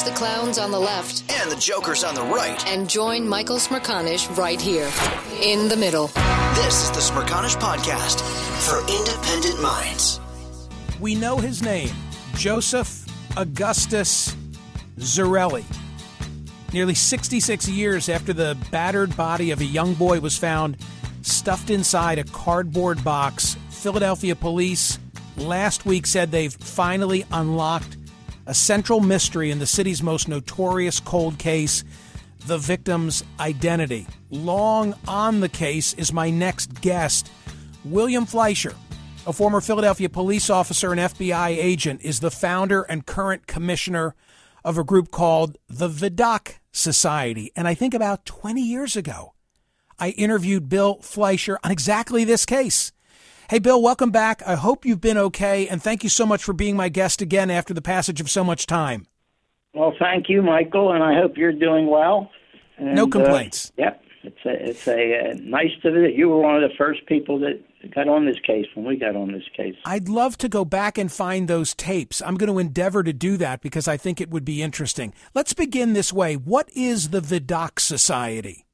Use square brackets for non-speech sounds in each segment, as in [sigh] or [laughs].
Ditch the clowns on the left and the jokers on the right. and join Michael Smerconish right here in the middle. This is the Smerconish Podcast for independent minds. We know his name Joseph Augustus Zarelli. Nearly 66 years after the battered body of a young boy was found stuffed inside a cardboard box, Philadelphia police last week said they've finally unlocked a central mystery in the city's most notorious cold case the victim's identity. Long on the case is my next guest, William Fleisher, a former Philadelphia police officer and FBI agent, is the founder and current commissioner of a group called the Vidocq Society. And I think about 20 years ago, I interviewed Bill Fleisher on exactly this case. Hey, Bill, welcome back. I hope you've been okay, and thank you so much for being my guest again after the passage of so much time. Well, thank you, Michael, and I hope you're doing well. And, No complaints. Uh, yep, it's a it's a uh, nice to that You were one of the first people that got on this case when we got on this case. I'd love to go back and find those tapes. I'm going to endeavor to do that because I think it would be interesting. Let's begin this way. What is the Vidocq Society?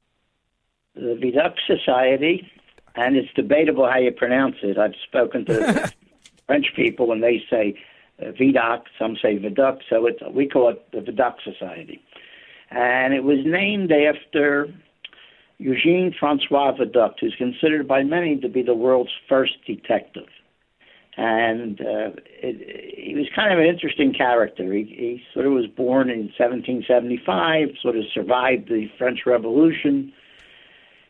The Vidocq Society, and it's debatable how you pronounce it. I've spoken to [laughs] French people, and they say uh, Vidocq. Some say Vidocq. So it's we call it the Vidocq Society, and it was named after Eugene Francois Vidocq, who's considered by many to be the world's first detective. And uh, it, he was kind of an interesting character. He, he sort of was born in 1775, sort of survived the French Revolution.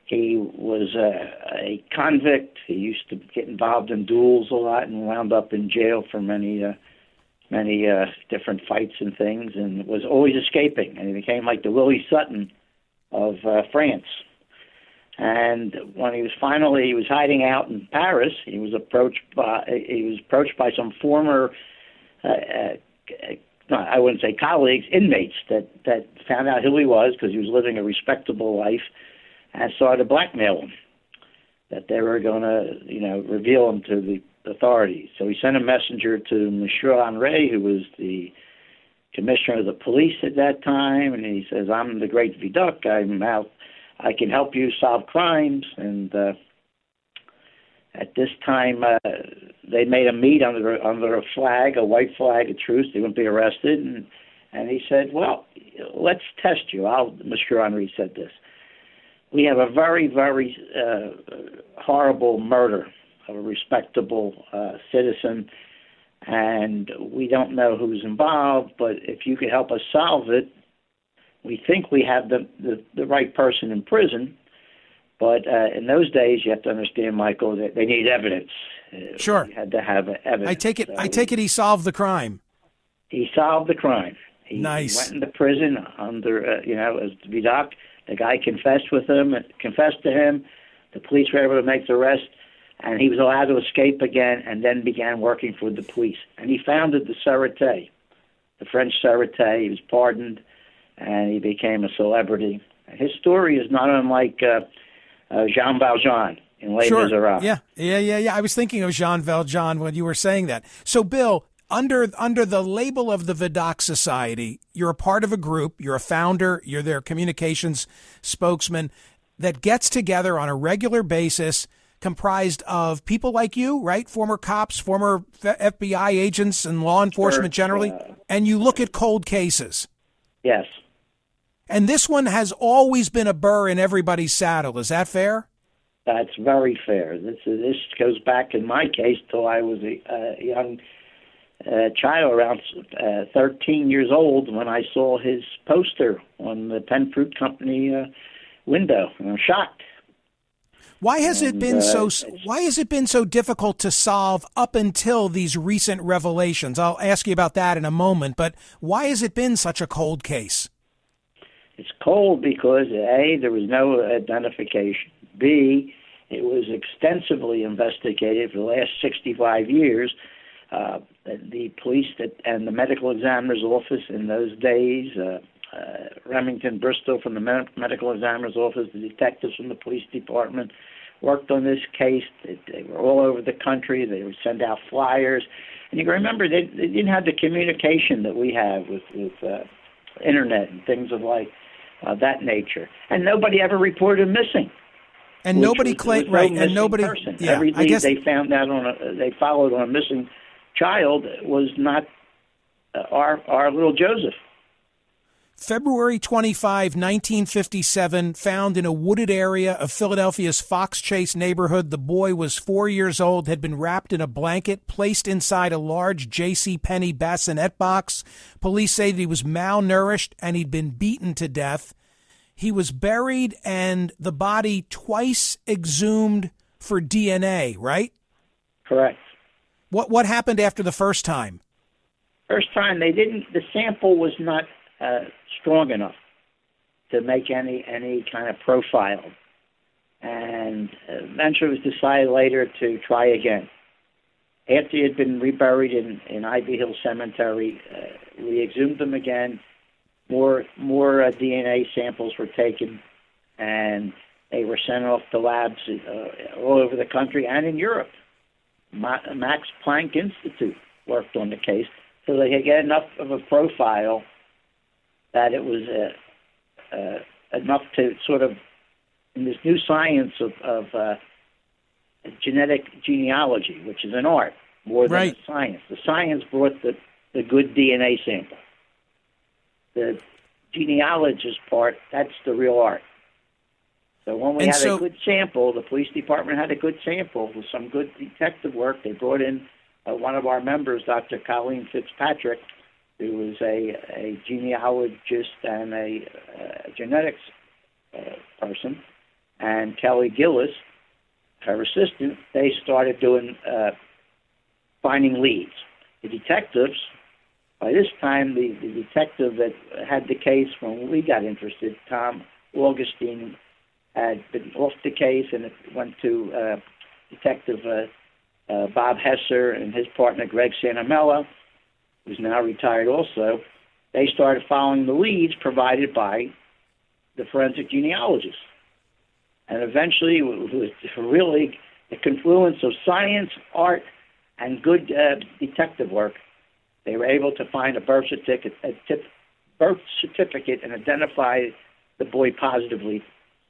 He was a, a convict. He used to get involved in duels a lot and wound up in jail for many, uh, many uh, different fights and things, and was always escaping. And he became like the Willie Sutton of uh, France. And when he was finally he was hiding out in Paris, he was approached by he was approached by some former, uh, uh, no, I wouldn't say colleagues, inmates that that found out who he was because he was living a respectable life, and started to blackmail him that they were going to you know reveal him to the authorities. So he sent a messenger to Monsieur Henri, who was the commissioner of the police at that time, and he says, "I'm the great Vidocq. I'm out." I can help you solve crimes. And uh, at this time, uh, they made a meet under under a flag, a white flag of truce. They wouldn't be arrested. And and he said, "Well, let's test you." I'll, Monsieur Henri said this. We have a very, very uh, horrible murder of a respectable uh, citizen, and we don't know who's involved. But if you could help us solve it, we think we have the, the, the right person in prison, but uh, in those days, you have to understand, Michael, that they need evidence. Uh, Sure. you had to have evidence. I take it. So I take it. He solved the crime. He solved the crime. He, Nice. he went into prison under, uh, you know, as Vidocq. The guy confessed with him, confessed to him. The police were able to make the arrest, and he was allowed to escape again, and then began working for the police. And he founded the Sûreté, the French Sûreté. He was pardoned, and he became a celebrity. His story is not unlike uh, uh, Jean Valjean in Les Sure. Miserables. Yeah, yeah, yeah, yeah. I was thinking of Jean Valjean when you were saying that. So, Bill, under under the label of the Vidocq Society, you're a part of a group. You're a founder. You're their communications spokesman that gets together on a regular basis comprised of people like you, right? Former cops, former FBI agents, and law enforcement Sure, generally. uh, and you look at cold cases. Yes, And this one has always been a burr in everybody's saddle. Is that fair? that's very fair. This this goes back in my case till I was a, a young uh, child, around uh, 13 years old, when I saw his poster on the Penn Fruit Company uh, window. And I'm shocked. Why has it been uh, so? Why has it been so difficult to solve up until these recent revelations? I'll ask you about that in a moment. But why has it been such a cold case? It's cold because A, there was no identification. B, it was extensively investigated for the last 65 years. Uh, the police that, and the medical examiner's office in those days, uh, uh, Remington Bristow from the med- medical examiner's office, the detectives from the police department worked on this case. They, they were all over the country. They would send out flyers. And you can remember they, they didn't have the communication that we have with, with uh, internet and things of like uh, that nature. And nobody ever reported missing. And nobody claimed was no right, and nobody. Person. Yeah, Every I guess they found out on a, they followed on a missing child was not uh, our our little Joseph. February 25, 1957, found in a wooded area of Philadelphia's Fox Chase neighborhood. The boy was four years old, had been wrapped in a blanket, placed inside a large J.C. Penney bassinet box. Police say that he was malnourished and he'd been beaten to death. He was buried and the body twice exhumed for DNA, right? Correct. What what happened after the first time? First time they didn't. The sample was not uh, strong enough to make any any kind of profile, and eventually it was decided later to try again. After he had been reburied in in Ivy Hill Cemetery, uh, we exhumed them again. More more uh, DNA samples were taken, and they were sent off to labs uh, all over the country and in Europe. Ma- Max Planck Institute worked on the case so they could get enough of a profile that it was uh, uh, enough to sort of in this new science of, of uh, genetic genealogy, which is an art more than Right. a science. The science brought the, the good DNA sample. The genealogist part, that's the real art. So when we And had so- a good sample, the police department had a good sample with some good detective work. They brought in uh, one of our members, Dr. Colleen Fitzpatrick, who was a, a genealogist and a uh, genetics uh, person, and Kelly Gillis, her assistant. They started doing uh, finding leads. The detectives, by this time, the, the detective that had the case when we got interested, Tom Augustine, had been off the case and it went to uh, Detective uh, uh, Bob Hesser and his partner Greg Santamella, who's now retired also. They started following the leads provided by the forensic genealogists. And eventually, it was really the confluence of science, art, and good uh, detective work. They were able to find a birth certificate, a tip, birth certificate, and identify the boy positively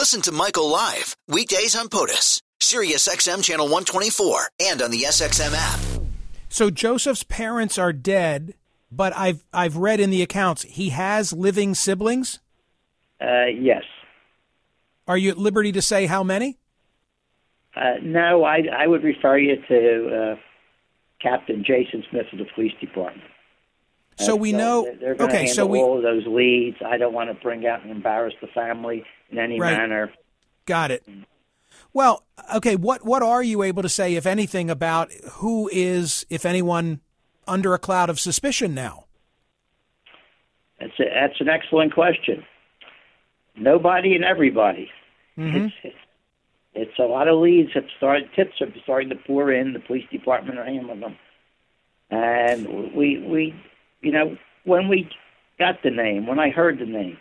Listen to Michael live weekdays on POTUS, Sirius XM channel 124, and on the SXM app. So Joseph's parents are dead, but I've I've read in the accounts he has living siblings. Uh, yes. Are you at liberty to say how many? Uh, no, I, I would refer you to uh, Captain Jason Smith of the police department. So we Uh, know. they're- to okay, handle so we all of those leads. I don't want to bring out and embarrass the family in any Right. manner. got it. Well, okay. What what are you able to say, if anything, about who is, if anyone, under a cloud of suspicion now? That's a, that's an excellent question. Nobody and everybody. Mm-hmm. It's, it's it's a lot of leads have started. Tips are starting to pour in. The police department are handling them, and we we you know when we got the name, when I heard the name,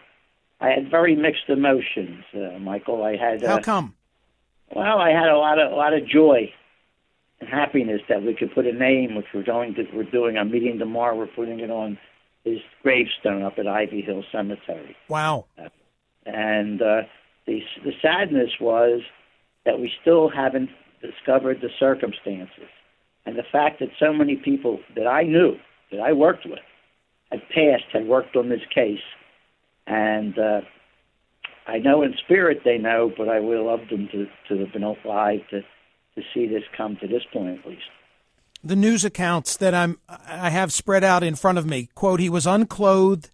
I had very mixed emotions, uh, Michael. I had How uh, come? well, I had a lot of a lot of joy and happiness that we could put a name, which we're going to we're doing I'm meeting tomorrow. We're putting it on his gravestone up at Ivy Hill Cemetery, Wow. and uh, the the sadness was that we still haven't discovered the circumstances, and the fact that so many people that I knew that I worked with had passed had worked on this case, and. Uh, I know in spirit they know, but I would have loved them to, to have been alive to, to see this come to this point at least. the news accounts that I'm I have spread out in front of me. Quote, he was unclothed,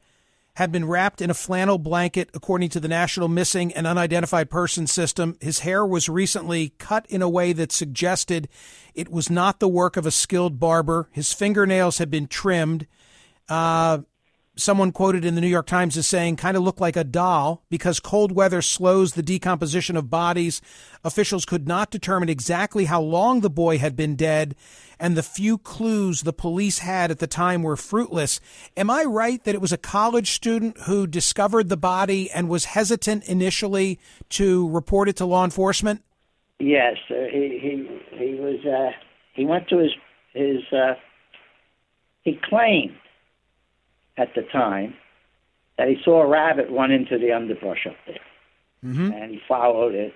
had been wrapped in a flannel blanket according to the National Missing and Unidentified Person System. His hair was recently cut in a way that suggested it was not the work of a skilled barber. His fingernails had been trimmed. Uh, someone quoted in the New York Times as saying, kind of looked like a doll because cold weather slows the decomposition of bodies. Officials could not determine exactly how long the boy had been dead, and the few clues the police had at the time were fruitless. Am I right that it was a college student who discovered the body and was hesitant initially to report it to law enforcement? Yes, uh, he he he was. Uh, he went to his his. Uh, he claimed at the time that he saw a rabbit run into the underbrush up there, Mm-hmm. and he followed it.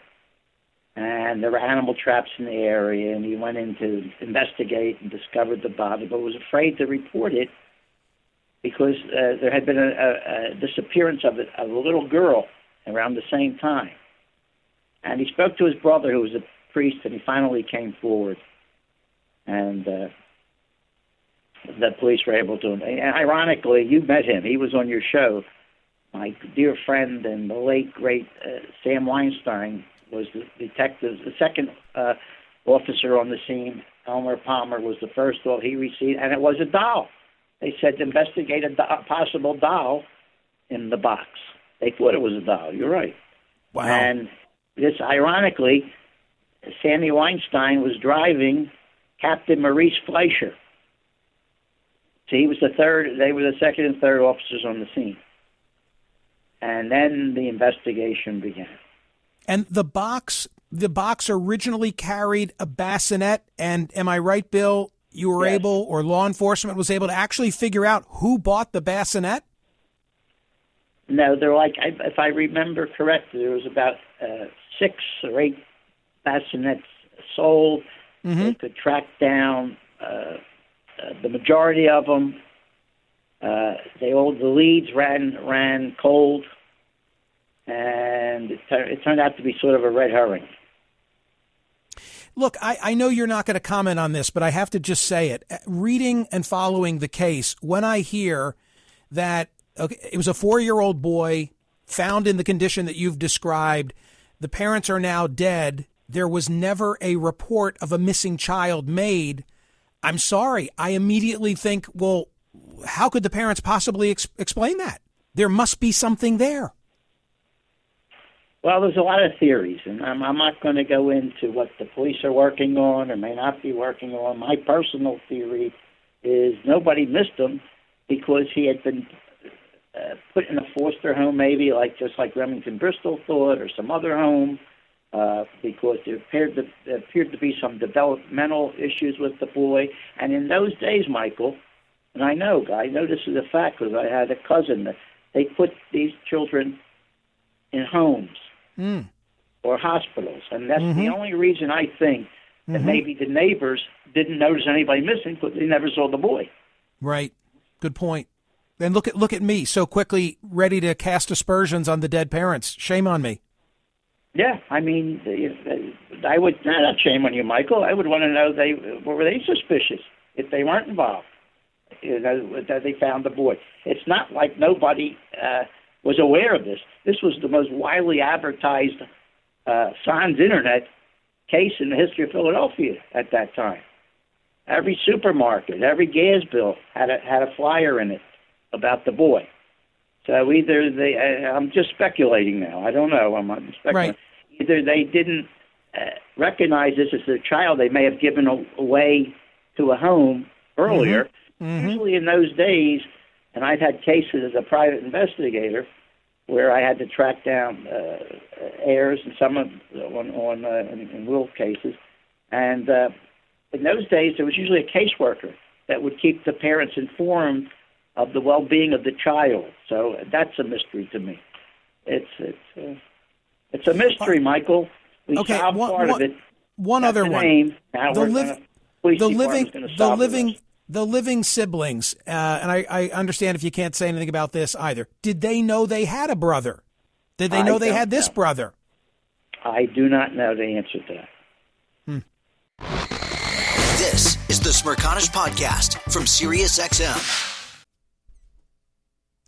And there were animal traps in the area, and he went in to investigate and discovered the body, but was afraid to report it because uh, there had been a, a, a disappearance of a, of a little girl around the same time. And he spoke to his brother, who was a priest, and he finally came forward. And uh, the police were able to. And ironically, you met him. He was on your show. My dear friend and the late great uh, Sam Weinstein was the detective, the second uh, officer on the scene. Elmer Palmer was the first. All he received, and it was a doll. They said investigate a do- possible doll in the box. They thought it was a doll. You're right. Wow. And this, ironically, Sammy Weinstein was driving Captain Maurice Fleisher. So he was the third. They were the second and third officers on the scene. And then the investigation began. And the box, the box originally carried a bassinet. And am I right, Bill? You were Yes. able, or law enforcement was able to actually figure out who bought the bassinet. No, they're like, if I remember correctly, there was about uh, six or eight bassinets sold. They could track down uh, uh, the majority of them. Uh, they all the leads ran ran cold, and it, it turned out to be sort of a red herring. Look, I, I know you're not going to comment on this, but I have to just say it. Reading and following the case, when I hear that okay, it was a four year old boy found in the condition that you've described, the parents are now dead, there was never a report of a missing child made. I'm sorry. I immediately think, well, how could the parents possibly ex- explain that? There must be something there. Well, there's a lot of theories, and I'm, I'm not going to go into what the police are working on or may not be working on. My personal theory is nobody missed him because he had been uh, put in a foster home, maybe like just like Remington Bristow thought, or some other home, uh, because there appeared to there appeared to be some developmental issues with the boy. And in those days, Michael, and I know, I know this is a fact because I had a cousin that they put these children in homes mm. or hospitals, and that's mm-hmm. the only reason I think that mm-hmm. maybe the neighbors didn't notice anybody missing because they never saw the boy. Right. Good point. And look at look at me, so quickly ready to cast aspersions on the dead parents. Shame on me. Yeah, I mean, I would not shame on you, Michael. I would want to know they were they suspicious if they weren't involved. You know that they found the boy. It's not like nobody uh, was aware of this. This was the most widely advertised uh, Sans Internet case in the history of Philadelphia at that time. Every supermarket, every gas bill had a had a flyer in it about the boy. So either they, I'm just speculating now. I don't know. I'm speculating. Right. Either they didn't uh, recognize this as their child. They may have given away to a home earlier. Mm-hmm. Mm-hmm. Usually in those days, and I've had cases as a private investigator where I had to track down uh, heirs and some of on, on uh, in, in will cases, and uh, in those days there was usually a caseworker that would keep the parents informed of the well-being of the child. So that's a mystery to me. It's it's uh, it's a mystery, Michael. We okay, solved one, part one, of it. One That's other the one. Now the, we're liv- gonna, the living, the the living, living, the living siblings. Uh, and I, I understand if you can't say anything about this either. Did they know they had a brother? Did they know I they had this know. brother? I do not know the answer to that. This is the Smerconish Podcast from SiriusXM.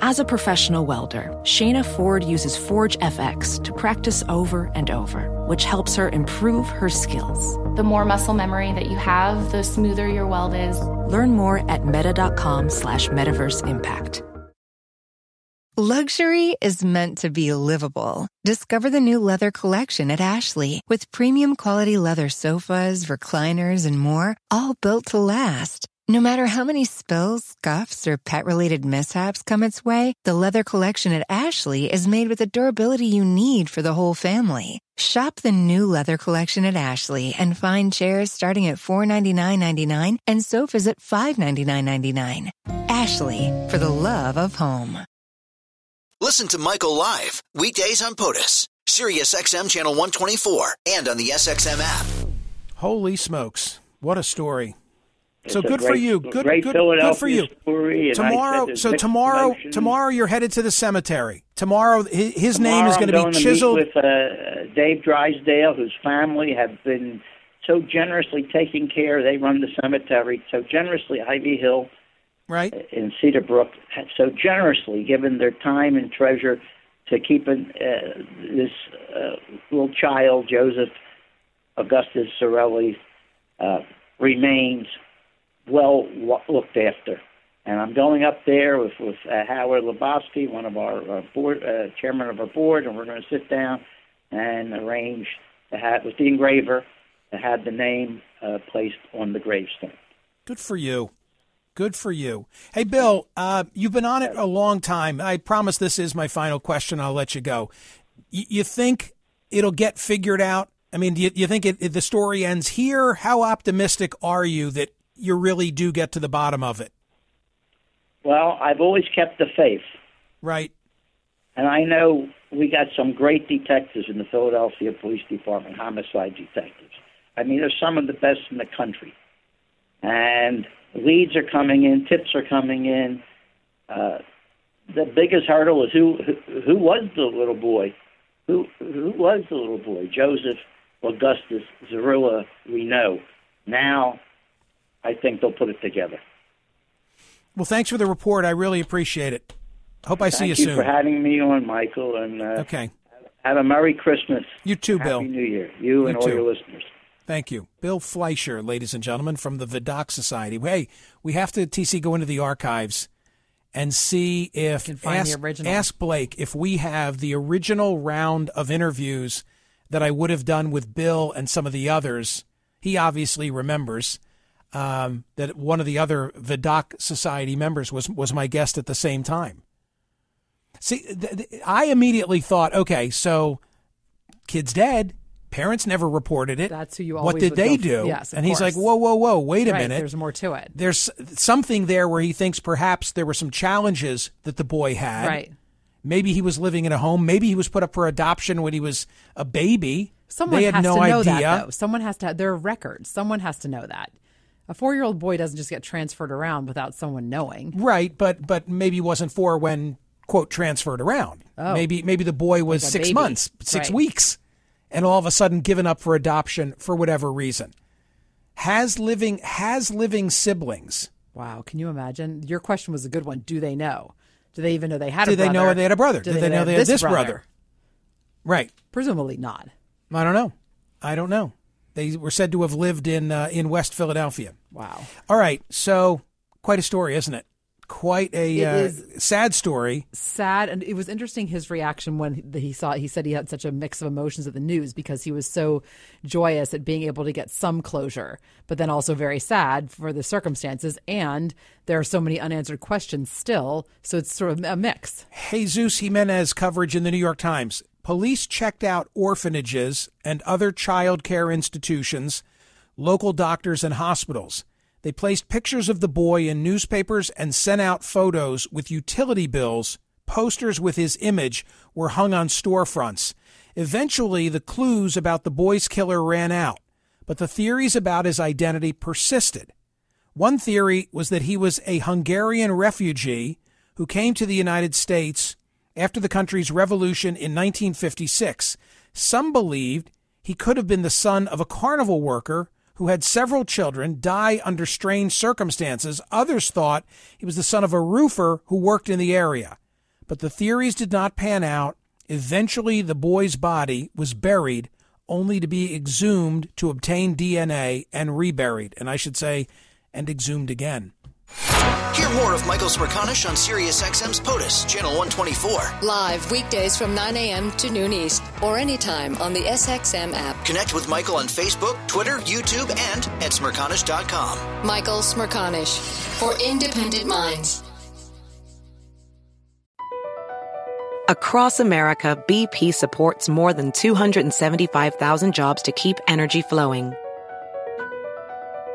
As a professional welder, Shayna Ford uses Forge FX to practice over and over, which helps her improve her skills. The more muscle memory that you have, the smoother your weld is. Learn more at meta.com slash metaverse impact. Luxury is meant to be livable. Discover the new leather collection at Ashley with premium quality leather sofas, recliners, and more, all built to last. No matter how many spills, scuffs, or pet related mishaps come its way, the leather collection at Ashley is made with the durability you need for the whole family. Shop the new leather collection at Ashley and find chairs starting at $499.99 and sofas at $599.99. Ashley, for the love of home. Listen to Michael live weekdays on POTUS, Sirius XM channel 124, and on the SXM app. Holy smokes. What a story. So good for you. Good, great good, Philadelphia good for you. story, tomorrow, so tomorrow, mixed tomorrow you're headed to the cemetery. Tomorrow, his, his name is going to be chiseled. with uh, Dave Drysdale, whose family have been so generously taking care. They run the cemetery so generously. Ivy Hill right. in Cedar Brook so generously given their time and treasure to keeping uh, this uh, little child, Joseph Augustus Zarelli, uh, remains well looked after. And I'm going up there with, with uh, Howard Lebowski, one of our uh, board, uh, chairman of our board, and we're going to sit down and arrange to have, with the engraver, to have the name uh, placed on the gravestone. Good for you. Good for you. Hey, Bill, uh, you've been on it a long time. I promise this is my final question. I'll let you go. Y- you think it'll get figured out? I mean, do you, you think it, it, the story ends here? How optimistic are you that you really do get to the bottom of it? Well, I've always kept the faith. Right. And I know we got some great detectives in the Philadelphia Police Department, homicide detectives. I mean, they're some of the best in the country. And leads are coming in, tips are coming in. Uh, the biggest hurdle is who, who who was the little boy? Who who was the little boy? Joseph Augustus Zarelli. We know now. I think they'll put it together. Well, thanks for the report. I really appreciate it. Hope I Thank see you, you soon. for having me on, Michael. And uh, okay, have a Merry Christmas. You too, Happy Bill. New Year. You, and all your listeners. Thank you. Bill Fleisher, ladies and gentlemen, from the Vidocq Society. Hey, we have to, TC, go into the archives and see if, can find the ask, original. ask Blake if we have the original round of interviews that I would have done with Bill and some of the others. He obviously remembers um, that one of the other Vidocq Society members was, was my guest at the same time. See, th- th- I immediately thought, okay, so kid's dead. Parents never reported it. That's who you What did they do? Yes, and he's like, whoa, whoa, whoa, wait a Right, minute. There's more to it. There's something there where he thinks perhaps there were some challenges that the boy had. Right. Maybe he was living in a home. Maybe he was put up for adoption when he was a baby. Someone they had has no to know idea. that, though. Someone has to. Have, there are records. Someone has to know that. A four-year-old boy doesn't just get transferred around without someone knowing. Right, but but maybe wasn't four when quote transferred around. Oh. Maybe maybe the boy was Like six baby. months, six Right. weeks, and all of a sudden given up for adoption for whatever reason. Has living has living siblings. Wow, can you imagine? Your question was a good one. Do they know? Do they even know they had Did a they brother? know they had a brother? Do Did they know they had this brother? Right. Presumably not. I don't know. I don't know. They were said to have lived in uh, in West Philadelphia. Wow. All right, so quite a story, isn't it? Quite a It uh, sad story. sad and it was interesting his reaction when he he saw he said he had such a mix of emotions at the news because he was so joyous at being able to get some closure but then also very sad for the circumstances and there are so many unanswered questions still so it's sort of a mix Jesus Jimenez coverage in the New York Times. Police checked out orphanages and other child care institutions, local doctors, and hospitals. They placed pictures of the boy in newspapers and sent out photos with utility bills. Posters with his image were hung on storefronts. Eventually, the clues about the boy's killer ran out, but the theories about his identity persisted. One theory was that he was a Hungarian refugee who came to the United States after the country's revolution in 1956. Some believed he could have been the son of a carnival worker who had several children die under strange circumstances. Others thought he was the son of a roofer who worked in the area. But the theories did not pan out. Eventually, the boy's body was buried only to be exhumed to obtain DNA and reburied. And I should say, and exhumed again. Hear more of Michael Smerconish on SiriusXM's POTUS, Channel 124. Live weekdays from 9 a.m. to noon East or anytime on the SXM app. Connect with Michael on Facebook, Twitter, YouTube, and at Smerconish.com. Michael Smerconish for independent minds. Across America, BP supports more than 275,000 jobs to keep energy flowing.